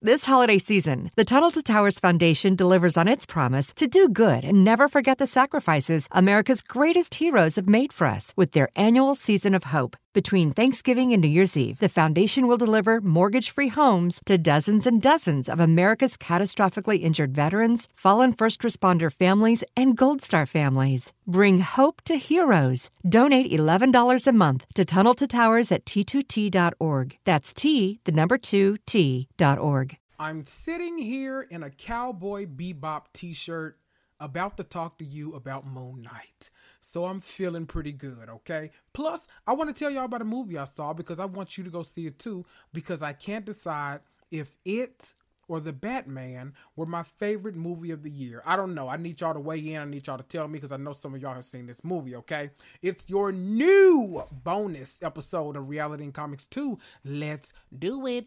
This holiday season, the Tunnel to Towers Foundation delivers on its promise to do good and never forget the sacrifices America's greatest heroes have made for us with their annual season of hope. Between Thanksgiving and New Year's Eve, the foundation will deliver mortgage free homes to dozens and dozens of America's catastrophically injured veterans, fallen first responder families, and Gold Star families. Bring hope to heroes. Donate $11 a month to Tunnel to Towers at t2t.org. That's T, the number 2, T.org. I'm sitting here in a Cowboy Bebop t shirt about to talk to you about Moon Knight. So I'm feeling pretty good, okay? Plus, I want to tell y'all about a movie I saw because I want you to go see it too because I can't decide if it or The Batman were my favorite movie of the year. I don't know. I need y'all to weigh in. I need y'all to tell me because I know some of y'all have seen this movie, okay? It's your new bonus episode of Reality and Comics 2. Let's do it.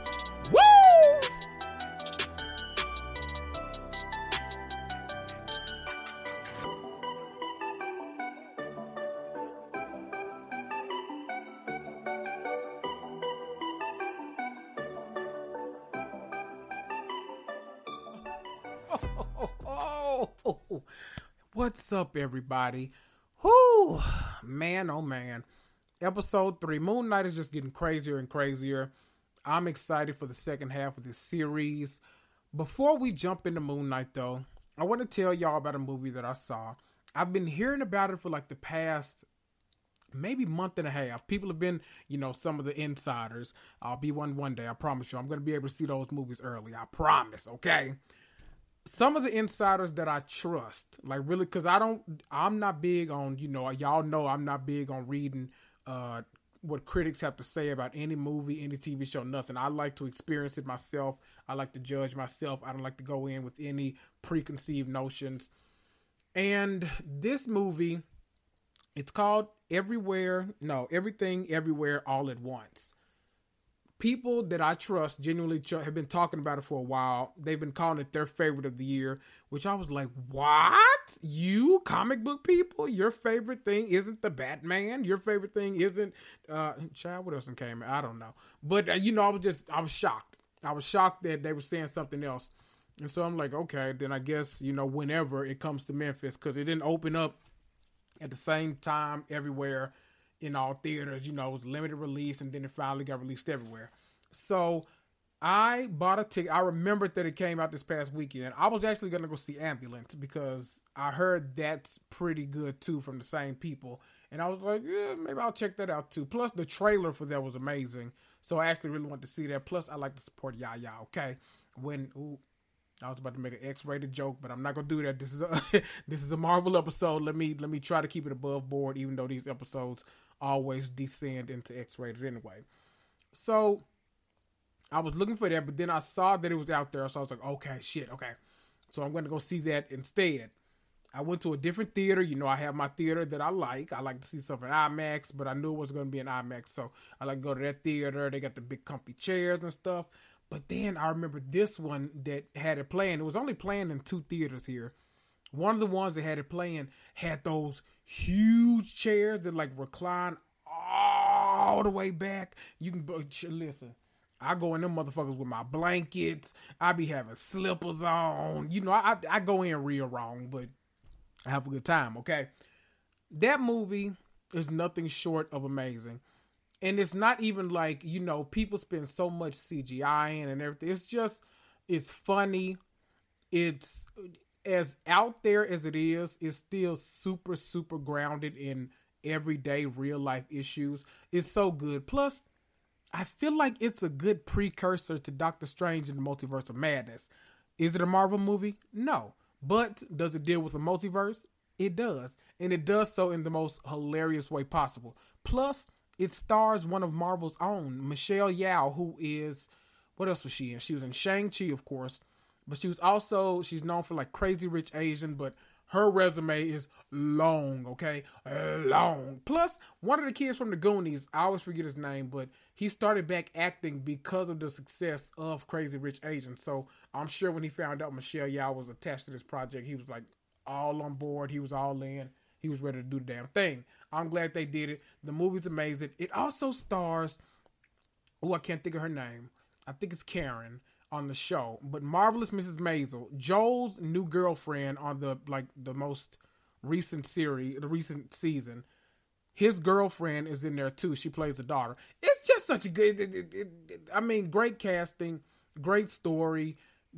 What's up, everybody? Whoo, man, oh man. Episode three. Moon Knight is just getting crazier and crazier. I'm excited for the second half of this series. Before we jump into Moon Knight, though, I want to tell y'all about a movie that I saw. I've been hearing about it for like the past maybe month and a half. People have been, you know, some of the insiders. I'll be one one day. I promise you. I'm going to be able to see those movies early. I promise. Okay. Some of the insiders that I trust, like really, because I don't, I'm not big on, you know, y'all know I'm not big on reading uh what critics have to say about any movie, any TV show, nothing. I like to experience it myself. I like to judge myself. I don't like to go in with any preconceived notions. And this movie, it's called Everywhere, no, Everything Everywhere All at Once. People that I trust genuinely tr- have been talking about it for a while. They've been calling it their favorite of the year, which I was like, what? You comic book people? Your favorite thing isn't the Batman? Your favorite thing isn't, uh, child, what else came? I don't know. But, uh, you know, I was just, I was shocked. I was shocked that they were saying something else. And so I'm like, okay, then I guess, you know, whenever it comes to Memphis, because it didn't open up at the same time everywhere in all theaters. You know, it was limited release and then it finally got released everywhere. So I bought a ticket. I remembered that it came out this past weekend. I was actually going to go see Ambulance because I heard that's pretty good too from the same people. And I was like, yeah, maybe I'll check that out too. Plus, the trailer for that was amazing. So I actually really want to see that. Plus, I like to support Yaya, okay? When, ooh, I was about to make an X-rated joke, but I'm not gonna do that. This is a this is a Marvel episode. Let me let me try to keep it above board, even though these episodes always descend into X-rated anyway. So I was looking for that, but then I saw that it was out there, so I was like, okay, shit, okay. So I'm gonna go see that instead. I went to a different theater. You know, I have my theater that I like. I like to see stuff in IMAX, but I knew it was going to be an IMAX, so I like to go to that theater. They got the big comfy chairs and stuff. But then I remember this one that had it playing. It was only playing in two theaters here. One of the ones that had it playing had those huge chairs that like recline all the way back. You can listen. I go in them motherfuckers with my blankets. I be having slippers on. You know, I I go in real wrong, but I have a good time. Okay, that movie is nothing short of amazing and it's not even like you know people spend so much CGI in and everything. It's just it's funny. It's as out there as it is. It's still super super grounded in everyday real life issues. It's so good. Plus, I feel like it's a good precursor to Doctor Strange in the Multiverse of Madness. Is it a Marvel movie? No. But does it deal with a multiverse? It does. And it does so in the most hilarious way possible. Plus, it stars one of Marvel's own, Michelle Yeoh, who is what else was she in? She was in Shang Chi, of course, but she was also she's known for like Crazy Rich Asian, but her resume is long, okay, long. Plus, one of the kids from the Goonies, I always forget his name, but he started back acting because of the success of Crazy Rich Asian. So I'm sure when he found out Michelle Yeoh was attached to this project, he was like all on board. He was all in. He was ready to do the damn thing. I'm glad they did it. The movie's amazing. It also stars, oh, I can't think of her name. I think it's Karen on the show. But Marvelous Mrs. Maisel, Joel's new girlfriend on the like the most recent series, the recent season. His girlfriend is in there too. She plays the daughter. It's just such a good. It, it, it, I mean, great casting, great story,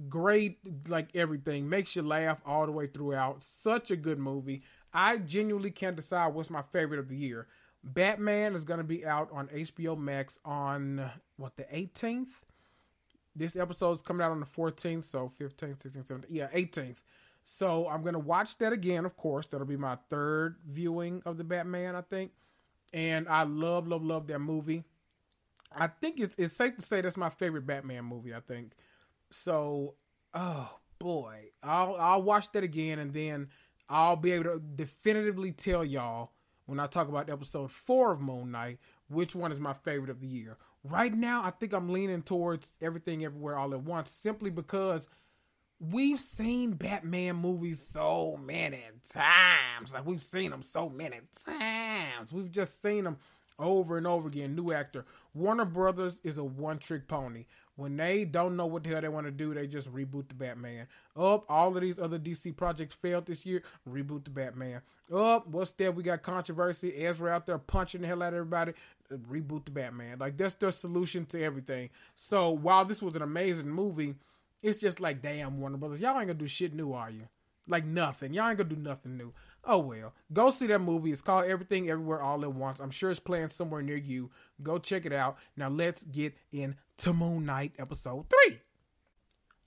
great like everything. Makes you laugh all the way throughout. Such a good movie. I genuinely can't decide what's my favorite of the year. Batman is going to be out on HBO Max on what the 18th. This episode is coming out on the 14th, so 15th, 16th, 17th, yeah, 18th. So I'm to watch that again, of course. That'll be my third viewing of the Batman, I think. And I love, love, love that movie. I think it's it's safe to say that's my favorite Batman movie. I think so. Oh boy, I'll I'll watch that again, and then I'll be able to definitively tell y'all when I talk about episode four of Moon Knight which one is my favorite of the year. Right now, I think I'm leaning towards Everything Everywhere All at Once simply because we've seen Batman movies so many times. Like, we've seen them so many times. We've just seen them over and over again. New actor. Warner Brothers is a one trick pony. When they don't know what the hell they want to do, they just reboot the Batman. Up, all of these other DC projects failed this year. Reboot the Batman. Up, what's that? We got controversy. Ezra out there punching the hell out of everybody. Reboot the Batman. Like that's their solution to everything. So while this was an amazing movie, it's just like, damn, Warner Brothers, y'all ain't gonna do shit new, are you? Like nothing. Y'all ain't gonna do nothing new. Oh well. Go see that movie. It's called Everything Everywhere All at Once. I'm sure it's playing somewhere near you. Go check it out. Now let's get into Moon Knight episode 3.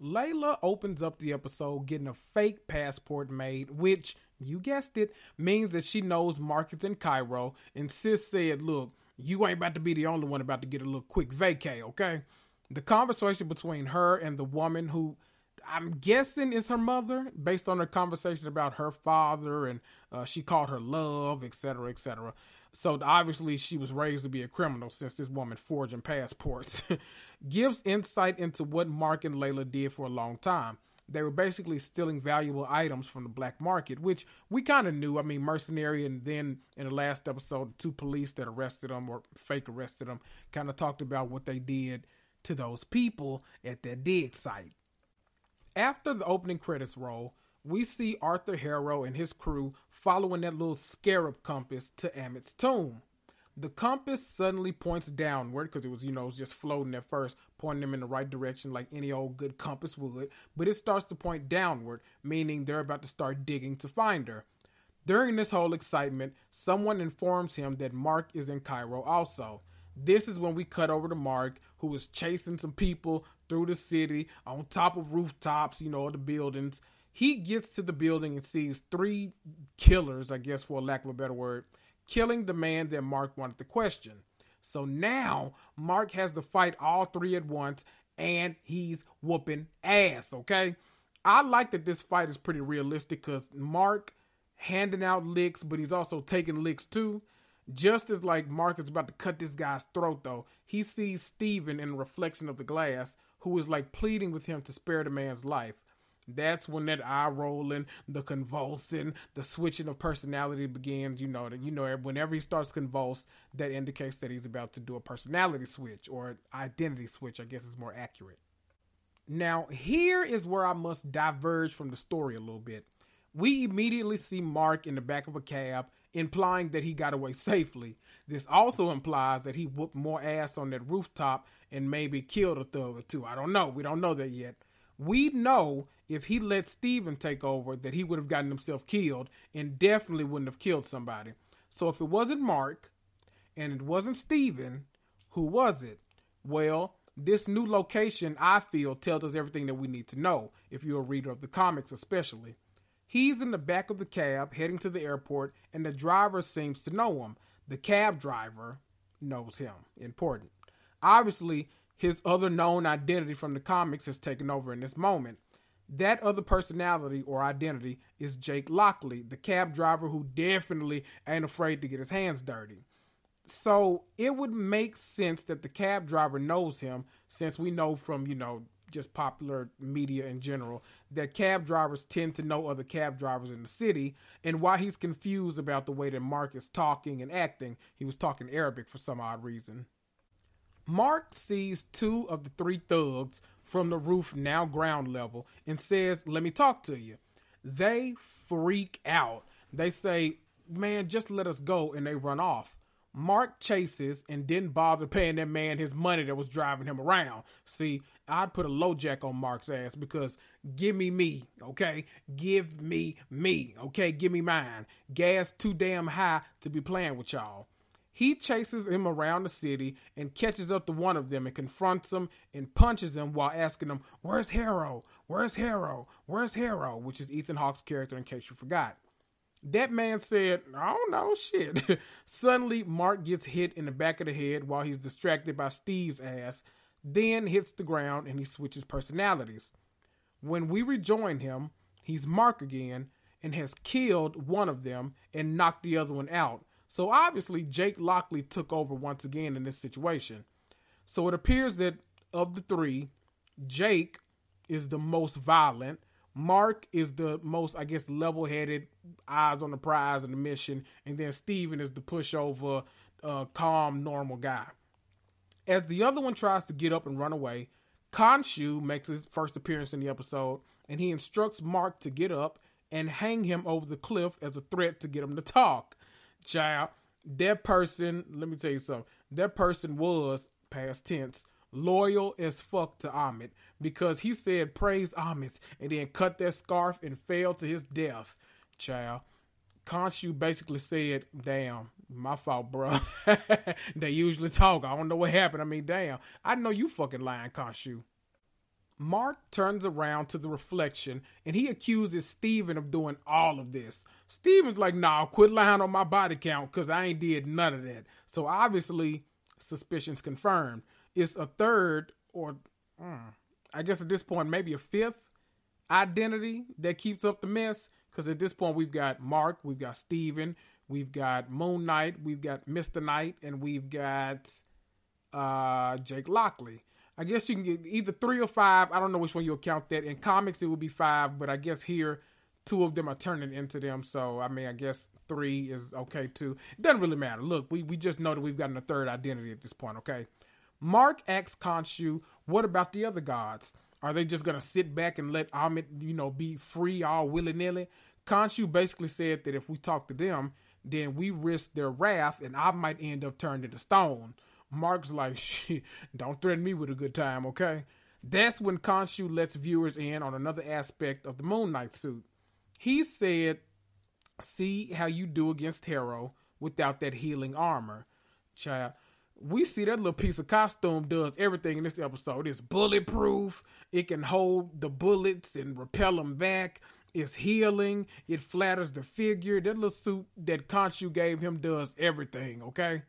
Layla opens up the episode getting a fake passport made, which, you guessed it, means that she knows markets in Cairo. And Sis said, Look, you ain't about to be the only one about to get a little quick vacay, okay? The conversation between her and the woman who I'm guessing is her mother, based on her conversation about her father, and uh, she called her love, etc., etc. So obviously, she was raised to be a criminal since this woman forging passports. Gives insight into what Mark and Layla did for a long time. They were basically stealing valuable items from the black market, which we kind of knew. I mean, mercenary, and then in the last episode, two police that arrested them or fake arrested them kind of talked about what they did to those people at that dig site. After the opening credits roll, we see Arthur Harrow and his crew following that little scarab compass to Ammit's tomb. The compass suddenly points downward because it was, you know, it was just floating at first, pointing them in the right direction like any old good compass would. But it starts to point downward, meaning they're about to start digging to find her. During this whole excitement, someone informs him that Mark is in Cairo also. This is when we cut over to Mark, who is chasing some people through the city on top of rooftops, you know, the buildings. He gets to the building and sees three killers, I guess, for lack of a better word, killing the man that Mark wanted to question. So now Mark has to fight all three at once and he's whooping ass, okay? I like that this fight is pretty realistic because Mark handing out licks, but he's also taking licks too. Just as like Mark is about to cut this guy's throat, though, he sees Steven in the reflection of the glass, who is like pleading with him to spare the man's life. That's when that eye rolling, the convulsing, the switching of personality begins. You know that you know whenever he starts convulse, that indicates that he's about to do a personality switch or identity switch. I guess is more accurate. Now here is where I must diverge from the story a little bit. We immediately see Mark in the back of a cab implying that he got away safely. This also implies that he whooped more ass on that rooftop and maybe killed a thug or two. I don't know. We don't know that yet. We know if he let Steven take over that he would have gotten himself killed and definitely wouldn't have killed somebody. So if it wasn't Mark and it wasn't Steven, who was it? Well, this new location, I feel, tells us everything that we need to know, if you're a reader of the comics especially. He's in the back of the cab heading to the airport, and the driver seems to know him. The cab driver knows him. Important. Obviously, his other known identity from the comics has taken over in this moment. That other personality or identity is Jake Lockley, the cab driver who definitely ain't afraid to get his hands dirty. So it would make sense that the cab driver knows him, since we know from, you know, just popular media in general that cab drivers tend to know other cab drivers in the city and why he's confused about the way that Mark is talking and acting. He was talking Arabic for some odd reason. Mark sees two of the three thugs from the roof, now ground level, and says, Let me talk to you. They freak out. They say, Man, just let us go, and they run off. Mark chases and didn't bother paying that man his money that was driving him around. See, I'd put a LoJack on Mark's ass because give me me, okay? Give me me, okay? Give me mine. Gas too damn high to be playing with y'all. He chases him around the city and catches up to one of them and confronts him and punches him while asking him, Where's Harrow? Where's Harrow? Where's Harrow? Which is Ethan Hawke's character, in case you forgot. That man said, I don't know, shit. Suddenly, Mark gets hit in the back of the head while he's distracted by Steve's ass then hits the ground and he switches personalities. When we rejoin him, he's Mark again and has killed one of them and knocked the other one out. So obviously, Jake Lockley took over once again in this situation. So it appears that of the three, Jake is the most violent. Mark is the most, I guess, level headed, eyes on the prize and the mission. And then Steven is the pushover, uh, calm, normal guy. As the other one tries to get up and run away, Khonshu makes his first appearance in the episode, and he instructs Mark to get up and hang him over the cliff as a threat to get him to talk. Child, that person, let me tell you something, that person was, past tense, loyal as fuck to Ammit because he said praise Ammit and then cut that scarf and fell to his death. Child, Khonshu basically said, damn, my fault, bro. they usually talk. I don't know what happened. I mean, damn. I know you fucking lying, Khonshu. Mark turns around to the reflection and he accuses Steven of doing all of this. Steven's like, nah, quit lying on my body count because I ain't did none of that. So obviously, suspicion's confirmed. It's a third, or mm, I guess at this point, maybe a fifth identity that keeps up the mess. Because at this point, we've got Mark, we've got Steven, We've got Moon Knight, we've got Mr. Knight, and we've got uh, Jake Lockley. I guess you can get either three or five. I don't know which one you'll count that. In comics, it would be five, but I guess here, two of them are turning into them. So, I mean, I guess three is okay too. It doesn't really matter. Look, we, we just know that we've gotten a third identity at this point, okay? Mark asks Khonshu, what about the other gods? Are they just going to sit back and let Ammit, you know, be free all willy nilly? Khonshu basically said that if we talk to them, then we risk their wrath and I might end up turned into stone. Mark's like, shit, don't threaten me with a good time, okay? That's when Khonshu lets viewers in on another aspect of the Moon Knight suit. He said, see how you do against Harrow without that healing armor. Child, we see that little piece of costume does everything in this episode. It's bulletproof. It can hold the bullets and repel them back. It's healing. It flatters the figure. That little suit that Khonshu gave him does everything, okay?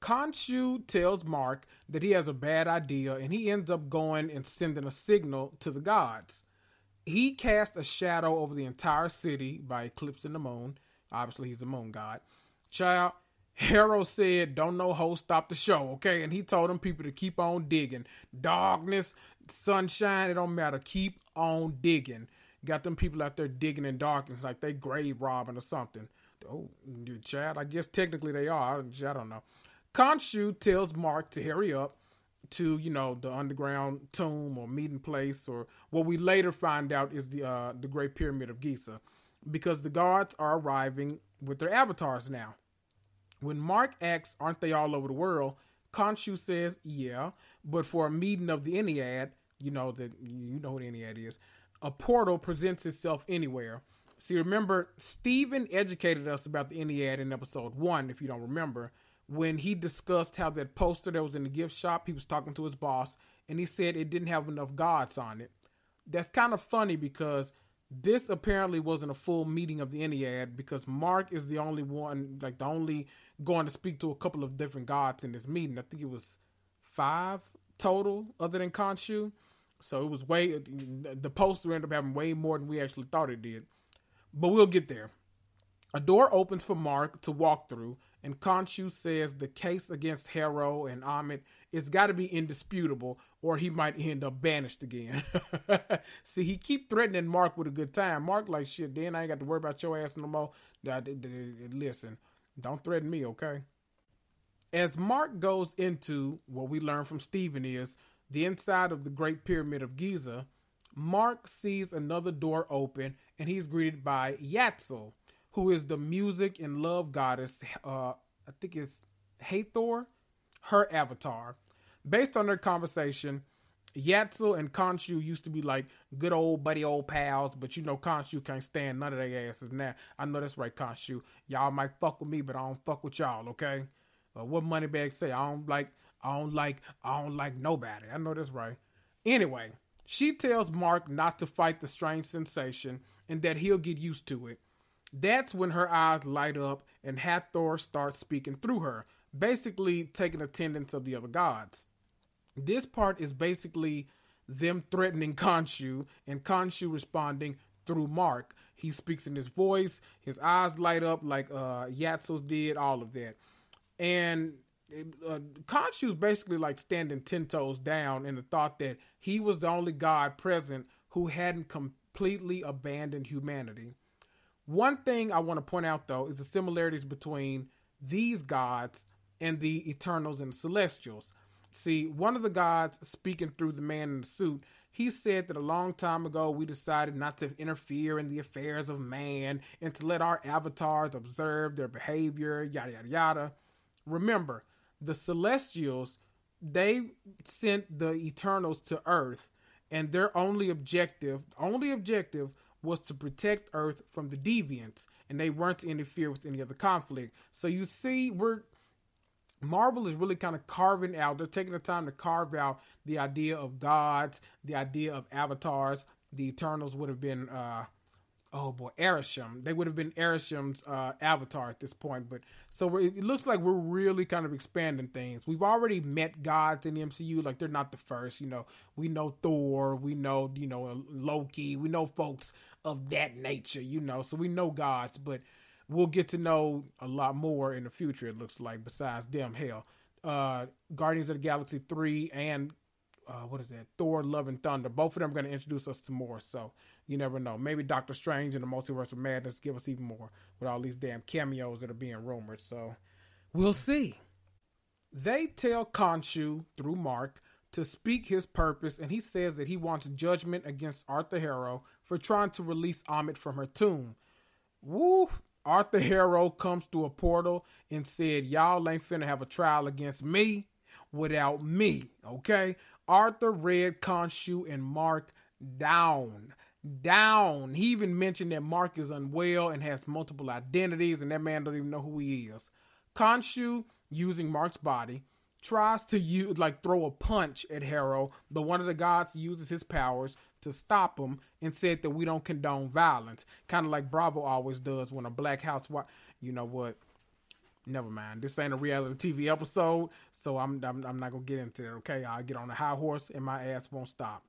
Khonshu tells Mark that he has a bad idea and he ends up going and sending a signal to the gods. He casts a shadow over the entire city by eclipsing the moon. Obviously, he's a moon god. Child, Harrow said, Don't no hoe stop the show, okay? And he told them people to keep on digging. Darkness, sunshine, it don't matter. Keep on digging. Got them people out there digging in darkness like they grave robbing or something. Oh, Chad, I guess technically they are. I don't know. Khonshu tells Mark to hurry up to, you know, the underground tomb or meeting place or what we later find out is the uh, the Great Pyramid of Giza because the guards are arriving with their avatars now. When Mark asks, aren't they all over the world? Khonshu says, yeah, but for a meeting of the Ennead, you know that you know what Ennead is, a portal presents itself anywhere. See, remember, Steven educated us about the Ennead in episode one, if you don't remember, when he discussed how that poster that was in the gift shop, he was talking to his boss, and he said it didn't have enough gods on it. That's kind of funny because this apparently wasn't a full meeting of the Ennead because Mark is the only one, like the only going to speak to a couple of different gods in this meeting. I think it was five total, other than Khonshu. So it was way the poster ended up having way more than we actually thought it did. But we'll get there. A door opens for Mark to walk through, and Khonshu says the case against Harrow and Ammit it's got to be indisputable, or he might end up banished again. See, he keep threatening Mark with a good time. Mark like shit. Then I ain't got to worry about your ass no more. Listen, don't threaten me, okay? As Mark goes into what we learn from Steven is the inside of the Great Pyramid of Giza, Mark sees another door open and he's greeted by Yatzil, who is the music and love goddess. Uh, I think it's Hathor her avatar. Based on their conversation, Yatzil and Khonshu used to be like good old buddy old pals, but you know Khonshu can't stand none of their asses now. I know that's right, Khonshu. Y'all might fuck with me, but I don't fuck with y'all, okay? Uh, what Moneybag say? I don't like, I don't like, I don't like nobody. I know that's right. Anyway, she tells Mark not to fight the strange sensation and that he'll get used to it. That's when her eyes light up and Hathor starts speaking through her basically taking attendance of the other gods. This part is basically them threatening Khonshu and Khonshu responding through Mark. He speaks in his voice, his eyes light up like uh, Yatzil's did, all of that. And uh, is basically like standing 10 toes down in the thought that he was the only God present who hadn't completely abandoned humanity. One thing I want to point out, though, is the similarities between these gods and the Eternals and the Celestials. See, one of the gods speaking through the man in the suit, he said that a long time ago we decided not to interfere in the affairs of man and to let our avatars observe their behavior, yada, yada, yada. Remember, the Celestials, they sent the Eternals to Earth, and their only objective, only objective, was to protect Earth from the deviants, and they weren't to interfere with any other conflict. So you see, we're Marvel is really kind of carving out, they're taking the time to carve out the idea of gods, the idea of avatars. The Eternals would have been, uh, oh boy, Arishem. They would have been Arishem's uh, avatar at this point. But so it looks like we're really kind of expanding things. We've already met gods in the MCU, like they're not the first. You know, we know Thor, we know, you know, Loki, we know folks of that nature, you know, so we know gods, but we'll get to know a lot more in the future. It looks like besides them, hell, uh, Guardians of the Galaxy three and uh, what is that? Thor: Love and Thunder. Both of them are going to introduce us to more. So you never know. Maybe Doctor Strange and the Multiverse of Madness give us even more with all these damn cameos that are being rumored. So we'll see. They tell Khonshu through Mark to speak his purpose, and he says that he wants judgment against Arthur Harrow for trying to release Ammit from her tomb. Woo! Arthur Harrow comes through a portal and said, Y'all ain't finna have a trial against me without me. Okay? Arthur read Khonshu and Mark down. Down. He even mentioned that Mark is unwell and has multiple identities, and that man don't even know who he is. Khonshu, using Mark's body, tries to use like throw a punch at Harrow, but one of the gods uses his powers to stop him and said that we don't condone violence. Kind of like Bravo always does when a black housewife. You know what? Never mind. This ain't a reality TV episode, so I'm I'm, I'm not gonna get into it. Okay, I'll get on a high horse and my ass won't stop.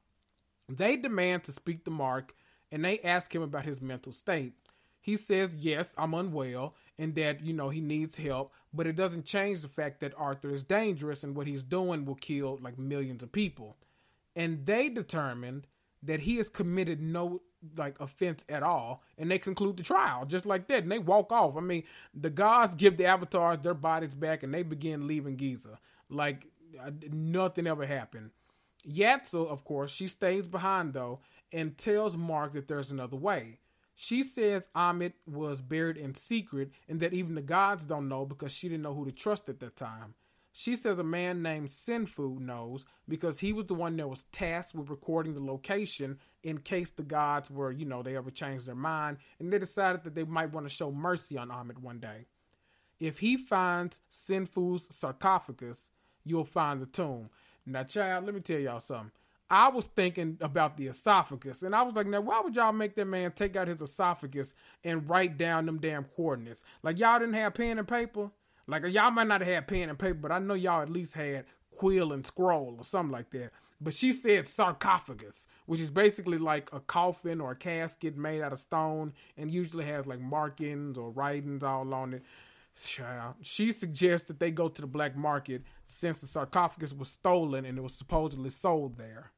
They demand to speak to Mark, and they ask him about his mental state. He says, "Yes, I'm unwell, and that you know he needs help, but it doesn't change the fact that Arthur is dangerous and what he's doing will kill like millions of people." And they determined that he has committed no like offense at all and they conclude the trial just like that and they walk off i mean the gods give the avatars their bodies back and they begin leaving giza like uh, nothing ever happened Yatzil, of course, she stays behind though and tells Mark that there's another way. She says Ammit was buried in secret and that even the gods don't know because she didn't know who to trust at that time. She says a man named Senfu knows because he was the one that was tasked with recording the location in case the gods were, you know, they ever changed their mind and they decided that they might want to show mercy on Ammit one day. If he finds Senfu's sarcophagus, you'll find the tomb. Now, child, let me tell y'all something. I was thinking about the esophagus, and I was like, now, why would y'all make that man take out his esophagus and write down them damn coordinates? Like, y'all didn't have pen and paper? Like y'all might not have had pen and paper, but I know y'all at least had quill and scroll or something like that. But she said sarcophagus, which is basically like a coffin or a casket made out of stone and usually has like markings or writings all on it. She suggests that they go to the black market since the sarcophagus was stolen and it was supposedly sold there.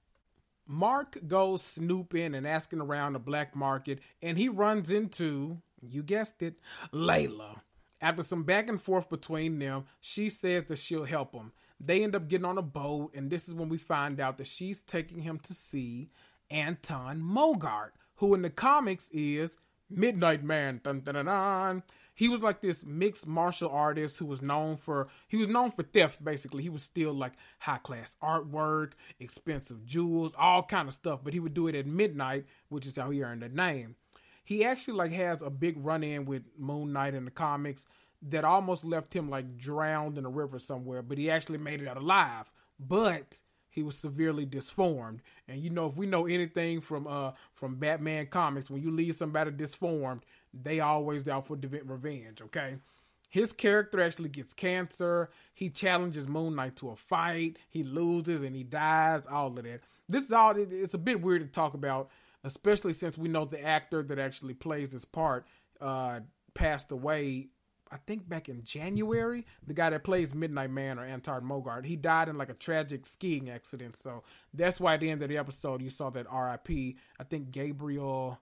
Mark goes snooping and asking around the black market, and he runs into, you guessed it, Layla. After some back and forth between them, she says that she'll help him. They end up getting on a boat, and this is when we find out that she's taking him to see Anton Mogart, who in the comics is Midnight Man. Dun, dun, dun. He was like this mixed martial artist who was known for he was known for theft basically. He was still like high class artwork, expensive jewels, all kind of stuff, but he would do it at midnight, which is how he earned the name he actually like has a big run in with Moon Knight in the comics that almost left him like drowned in a river somewhere, but he actually made it out alive. But he was severely disformed. And you know, if we know anything from uh from Batman comics, when you leave somebody disformed, they always out for revenge. Okay. His character actually gets cancer. He challenges Moon Knight to a fight. He loses and he dies. All of that. This is all. It's a bit weird to talk about especially since we know the actor that actually plays his part uh, passed away. I think back in January, the guy that plays Midnight Man or Anton Mogart, he died in like a tragic skiing accident. So that's why at the end of the episode, you saw that R.I.P. I think Gabriel.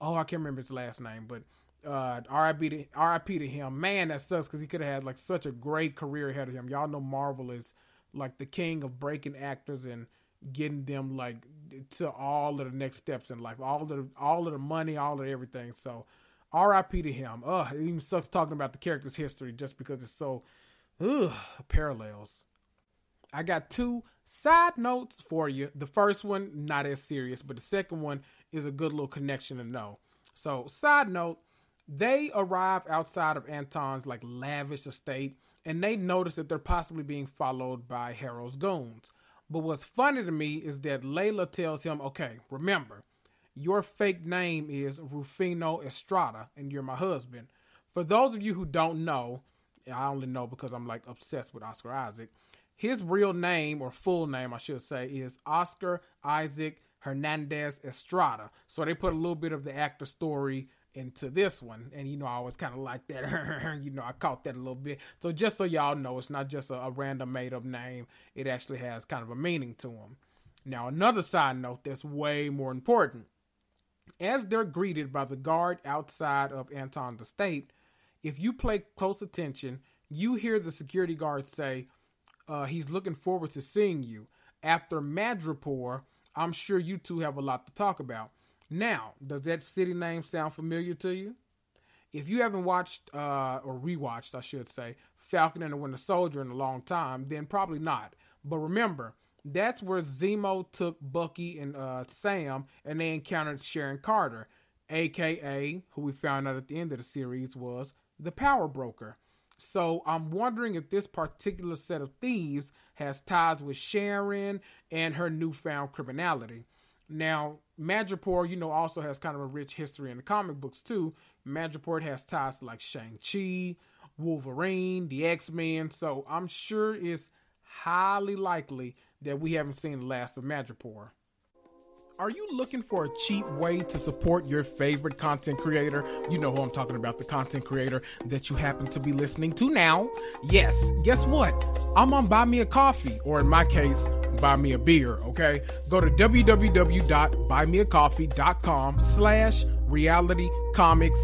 Oh, I can't remember his last name, but uh, R.I.P. to R.I.P. to him. Man, that sucks because he could have had like such a great career ahead of him. Y'all know Marvel is like the king of breaking actors and getting them like to all of the next steps in life, all the all of the money, all of everything. So, R.I.P. to him. Ugh, it even sucks talking about the character's history just because it's so ugh parallels. I got two side notes for you. The first one not as serious, but the second one is a good little connection to know. So, side note, they arrive outside of Anton's like lavish estate and they notice that they're possibly being followed by Harrow's goons. But what's funny to me is that Layla tells him, okay, remember, your fake name is Rufino Estrada and you're my husband. For those of you who don't know, I only know because I'm like obsessed with Oscar Isaac. His real name, or full name, I should say, is Oscar Isaac Hernandez Estrada. So they put a little bit of the actor story into this one. And you know, I always kind of like that. you know, I caught that a little bit. So just so y'all know, it's not just a, a random made up name. It actually has kind of a meaning to them. Now, another side note that's way more important. As they're greeted by the guard outside of Anton's estate, if you pay close attention, you hear the security guard say, uh, he's looking forward to seeing you. After Madripoor, I'm sure you two have a lot to talk about. Now, does that city name sound familiar to you? If you haven't watched uh, or rewatched, I should say, Falcon and the Winter Soldier in a long time, then probably not. But remember, that's where Zemo took Bucky and uh, Sam, and they encountered Sharon Carter, aka who we found out at the end of the series was the Power Broker. So I'm wondering if this particular set of thieves has ties with Sharon and her newfound criminality. Now, Madripoor, you know, also has kind of a rich history in the comic books too. Madripoor has ties to like Shang-Chi, Wolverine, the X-Men, so I'm sure it's highly likely that we haven't seen the last of Madripoor. Are you looking for a cheap way to support your favorite content creator? You know who I'm talking about, the content creator that you happen to be listening to now. Yes, guess what? I'm on Buy Me a Coffee, or in my case, Buy Me a Beer, okay? Go to www.buymeacoffee.com slash reality comics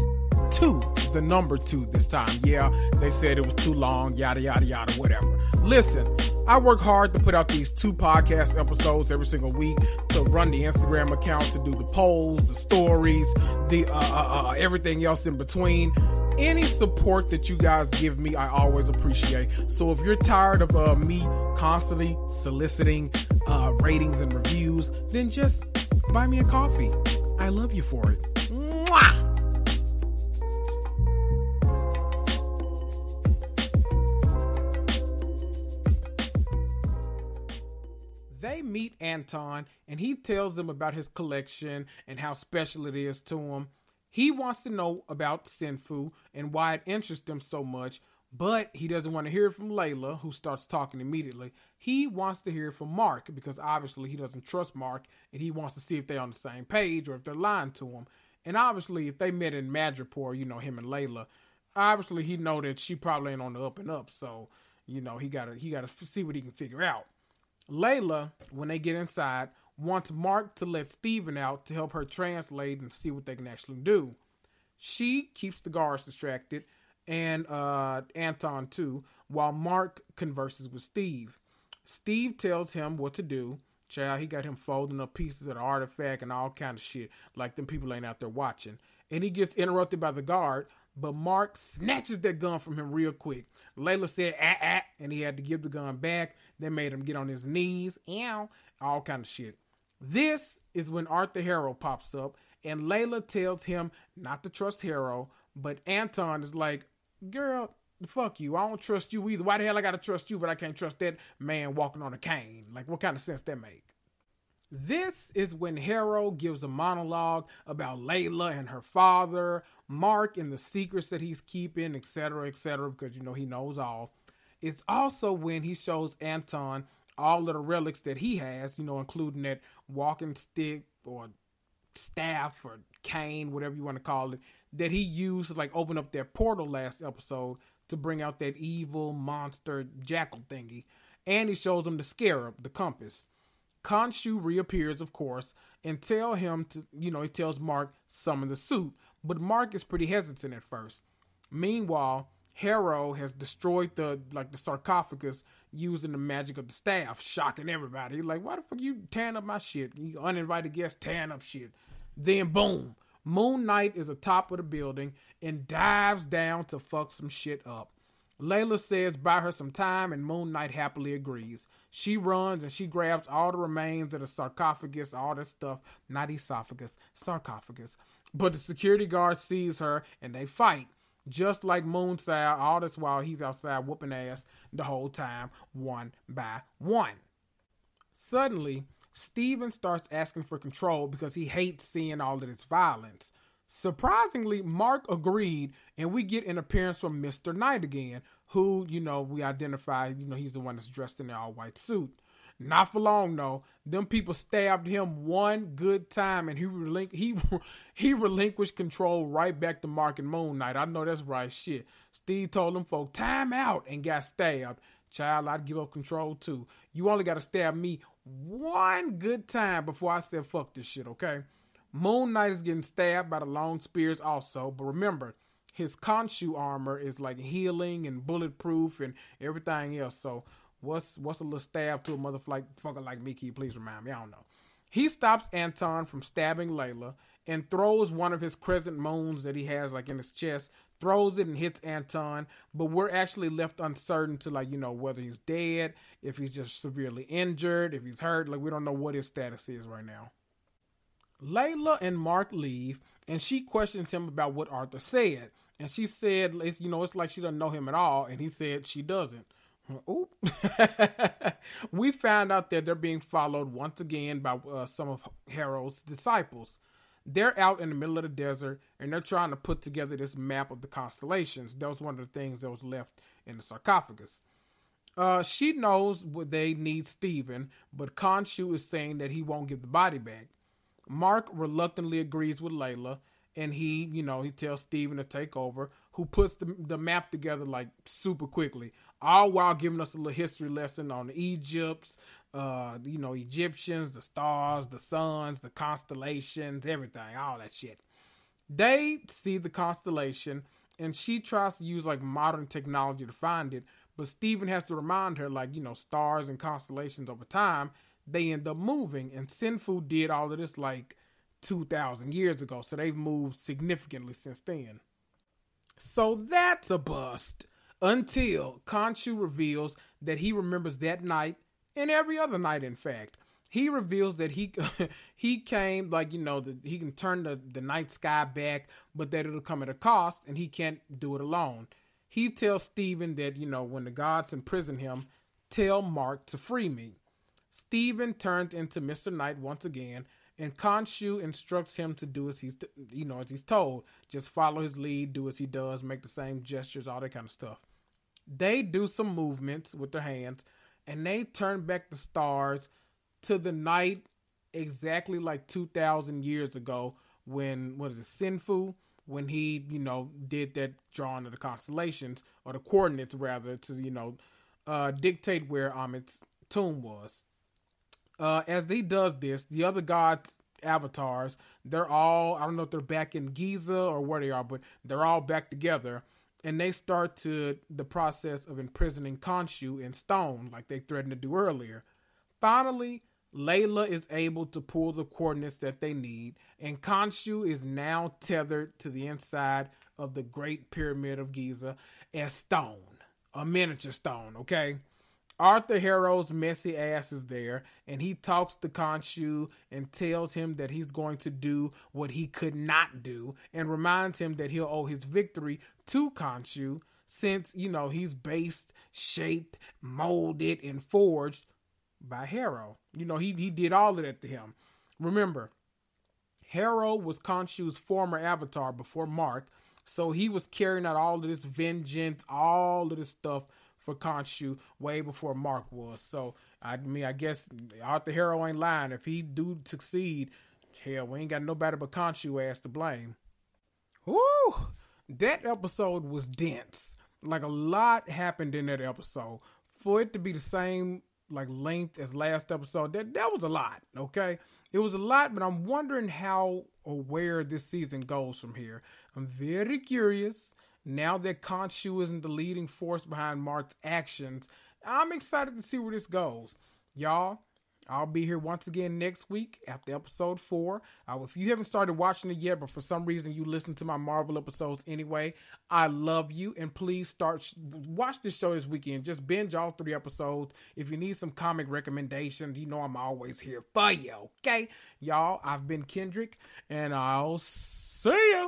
two, the number two this time. Yeah, they said it was too long, yada, yada, yada, whatever. Listen, I work hard to put out these two podcast episodes every single week to run the Instagram account, to do the polls, the stories, the uh, uh, uh, everything else in between. Any support that you guys give me, I always appreciate. So if you're tired of uh, me constantly soliciting uh, ratings and reviews, then just buy me a coffee. I love you for it. Mwah! Meet Anton and he tells them about his collection and how special it is to him. He wants to know about Senfu and why it interests him so much, but he doesn't want to hear from Layla, who starts talking immediately. He wants to hear from Mark because obviously he doesn't trust Mark and he wants to see if they're on the same page or if they're lying to him. And obviously, if they met in Madripoor, you know, him and Layla, obviously he know that she probably ain't on the up and up. So, you know, he gotta he gotta see what he can figure out. Layla, when they get inside, wants Mark to let Steven out to help her translate and see what they can actually do. She keeps the guards distracted and uh, Anton too, while Mark converses with Steve. Steve tells him what to do. Child, he got him folding up pieces of the artifact and all kind of shit, like them people ain't out there watching. And he gets interrupted by the guard, but Mark snatches that gun from him real quick. Layla said, ah, ah, and he had to give the gun back. They made him get on his knees, ow, all kind of shit. This is when Arthur Harrow pops up, and Layla tells him not to trust Harrow, but Anton is like, girl, fuck you. I don't trust you either. Why the hell I gotta trust you, but I can't trust that man walking on a cane? Like, what kind of sense that make? This is when Harrow gives a monologue about Layla and her father, Mark and the secrets that he's keeping, etc., etc., because you know he knows all. It's also when he shows Anton all of the relics that he has, you know, including that walking stick or staff or cane, whatever you want to call it, that he used to like open up that portal last episode to bring out that evil monster jackal thingy. And he shows him the scarab, the compass. Khonshu reappears, of course, and tell him to, you know, he tells Mark summon the suit, but Mark is pretty hesitant at first. Meanwhile, Harrow has destroyed the like the sarcophagus using the magic of the staff, shocking everybody. Like, why the fuck you tearing up my shit? You uninvited guests tearing up shit. Then boom, Moon Knight is atop of the building and dives down to fuck some shit up. Layla says buy her some time, and Moon Knight happily agrees. She runs and she grabs all the remains of the sarcophagus, all that stuff, not esophagus, sarcophagus. But the security guard sees her and they fight. Just like Moonside, all this while he's outside whooping ass the whole time, one by one. Suddenly, Steven starts asking for control because he hates seeing all of this violence. Surprisingly, Mark agreed, and we get an appearance from Mr. Knight again, who, you know, we identify, you know, he's the one that's dressed in the all white suit. Not for long though. Them people stabbed him one good time, and he relinqu- he he relinquished control right back to Mark and Moon Knight. I know that's right. Shit. Steve told them folk time out and got stabbed. Child, I'd give up control too. You only got to stab me one good time before I said fuck this shit. Okay. Moon Knight is getting stabbed by the long spears also, but remember, his Khonshu armor is like healing and bulletproof and everything else. So what's what's a little stab to a motherfucker like me? Can you please remind me? I don't know. He stops Anton from stabbing Layla, and throws one of his crescent moons that he has like in his chest, throws it and hits Anton. But we're actually left uncertain to like, you know, whether he's dead, if he's just severely injured, if he's hurt. Like, we don't know what his status is right now. Layla and Mark leave, and she questions him about what Arthur said. And she said, it's, you know, it's like she doesn't know him at all. And he said she doesn't. Oop. we found out that they're being followed once again by uh, some of Harrow's disciples. They're out in the middle of the desert and they're trying to put together this map of the constellations. That was one of the things that was left in the sarcophagus. Uh, she knows they need Steven, but Khonshu is saying that he won't give the body back. Mark reluctantly agrees with Layla, and he, you know, he tells Steven to take over, who puts the, the map together like super quickly, all while giving us a little history lesson on Egypts, uh, you know, Egyptians, the stars, the suns, the constellations, everything, all that shit. They see the constellation, and she tries to use like modern technology to find it, but Steven has to remind her, like, you know, stars and constellations over time, they end up moving. And Sinfu did all of this like 2,000 years ago, so they've moved significantly since then. So that's a bust until Khonshu reveals that he remembers that night and every other night, in fact. He reveals that he he came like you know that he can turn the, the night sky back, but that it'll come at a cost, and he can't do it alone. He tells Steven that you know when the gods imprison him, tell Mark to free me. Steven turns into Mr. Knight once again, and Khonshu instructs him to do as he's you know as he's told. Just follow his lead, do as he does, make the same gestures, all that kind of stuff. They do some movements with their hands, and they turn back the stars to the night exactly like 2,000 years ago when, what is it, Senfu, when he, you know, did that drawing of the constellations, or the coordinates rather, to, you know, uh, dictate where Ammit's tomb was. Uh, as he does this, the other gods avatars, they're all, I don't know if they're back in Giza or where they are, but they're all back together and they start to the process of imprisoning Khonshu in stone, like they threatened to do earlier. Finally, Layla is able to pull the coordinates that they need, and Khonshu is now tethered to the inside of the Great Pyramid of Giza as stone, a miniature stone, okay? Arthur Harrow's messy ass is there, and he talks to Khonshu and tells him that he's going to do what he could not do, and reminds him that he'll owe his victory to Khonshu since, you know, he's based, shaped, molded, and forged by Harrow. You know, he, he did all of that to him. Remember, Harrow was Khonshu's former avatar before Mark, so he was carrying out all of this vengeance, all of this stuff for Khonshu way before Mark was. So I mean, I guess Arthur Harrow ain't lying. If he do succeed, hell, we ain't got nobody but Khonshu ass to blame. Woo! That episode was dense. Like a lot happened in that episode. For it to be the same like length as last episode, that that was a lot. Okay, it was a lot, but I'm wondering how or where this season goes from here. I'm very curious. Now that Khonshu isn't the leading force behind Mark's actions, I'm excited to see where this goes. Y'all, I'll be here once again next week after episode four. Uh, if you haven't started watching it yet, but for some reason you listen to my Marvel episodes anyway, I love you and please start sh- watch this show this weekend. Just binge all three episodes. If you need some comic recommendations, you know I'm always here for you. Okay, y'all. I've been Kendrick, and I'll see ya.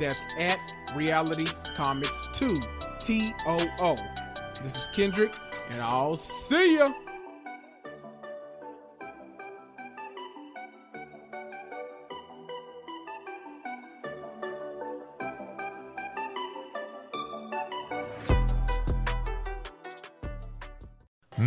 That's at Reality Comics 2, T O O. This is Kendrick, and I'll see ya.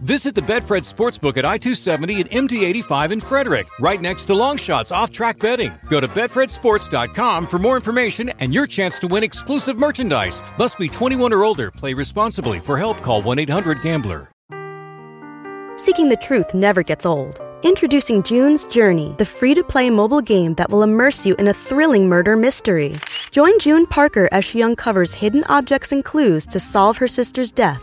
Visit the Betfred Sportsbook at I-270 and MD-85 in Frederick, right next to Longshots off-track betting. Go to betfredsports.com for more information and your chance to win exclusive merchandise. Must be 21 or older. Play responsibly. For help, call 1-800-GAMBLER. Seeking the truth never gets old. Introducing June's Journey, the free to play mobile game that will immerse you in a thrilling murder mystery. Join June Parker as she uncovers hidden objects and clues to solve her sister's death